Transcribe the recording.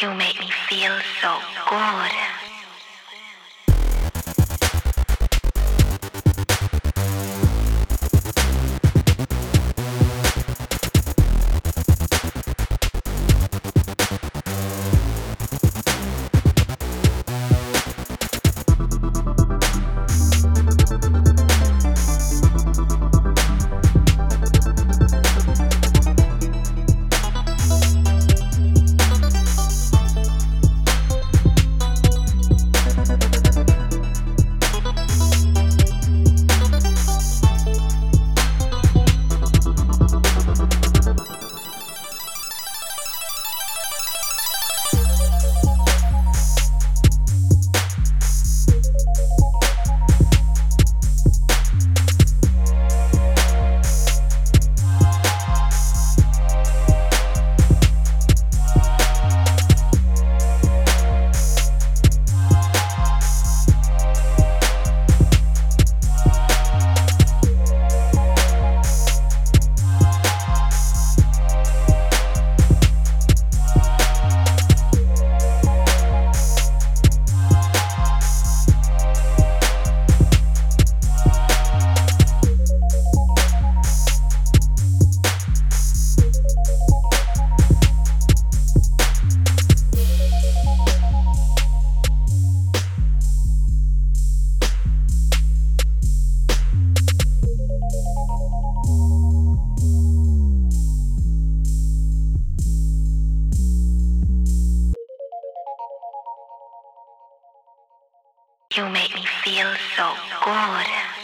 You make me feel so good. You make me feel so good.